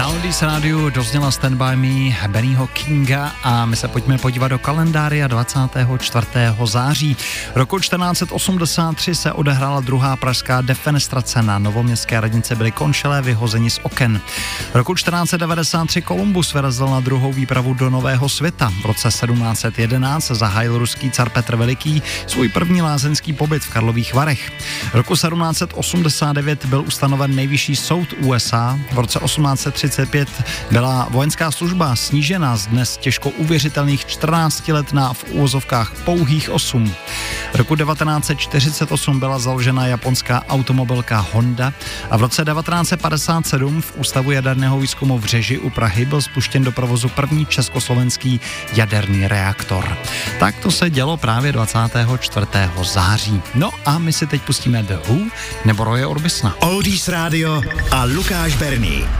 Na Oldies rádiu dozněla Stand By Me Bennyho Kinga a my se pojďme podívat do kalendária 24. září. Roku 1483 se odehrála druhá pražská defenestrace. Na novoměstské radnici byly končelé vyhozeni z oken. Roku 1493 Kolumbus vyrazil na druhou výpravu do Nového světa. V roce 1711 zahájil ruský car Petr Veliký svůj první lázeňský pobyt v Karlových Varech. Roku 1789 byl ustanoven nejvyšší soud USA. V roce 18 1935 byla vojenská služba snížena z dnes těžko uvěřitelných 14 let na v úvozovkách pouhých 8. Roku 1948 byla založena japonská automobilka Honda a v roce 1957 v Ústavu jaderného výzkumu v Řeži u Prahy byl spuštěn do provozu první československý jaderný reaktor. Tak to se dělo právě 24. září. No a my si teď pustíme The Who nebo Roje Orbisna. Oldies Radio a Lukáš Berný.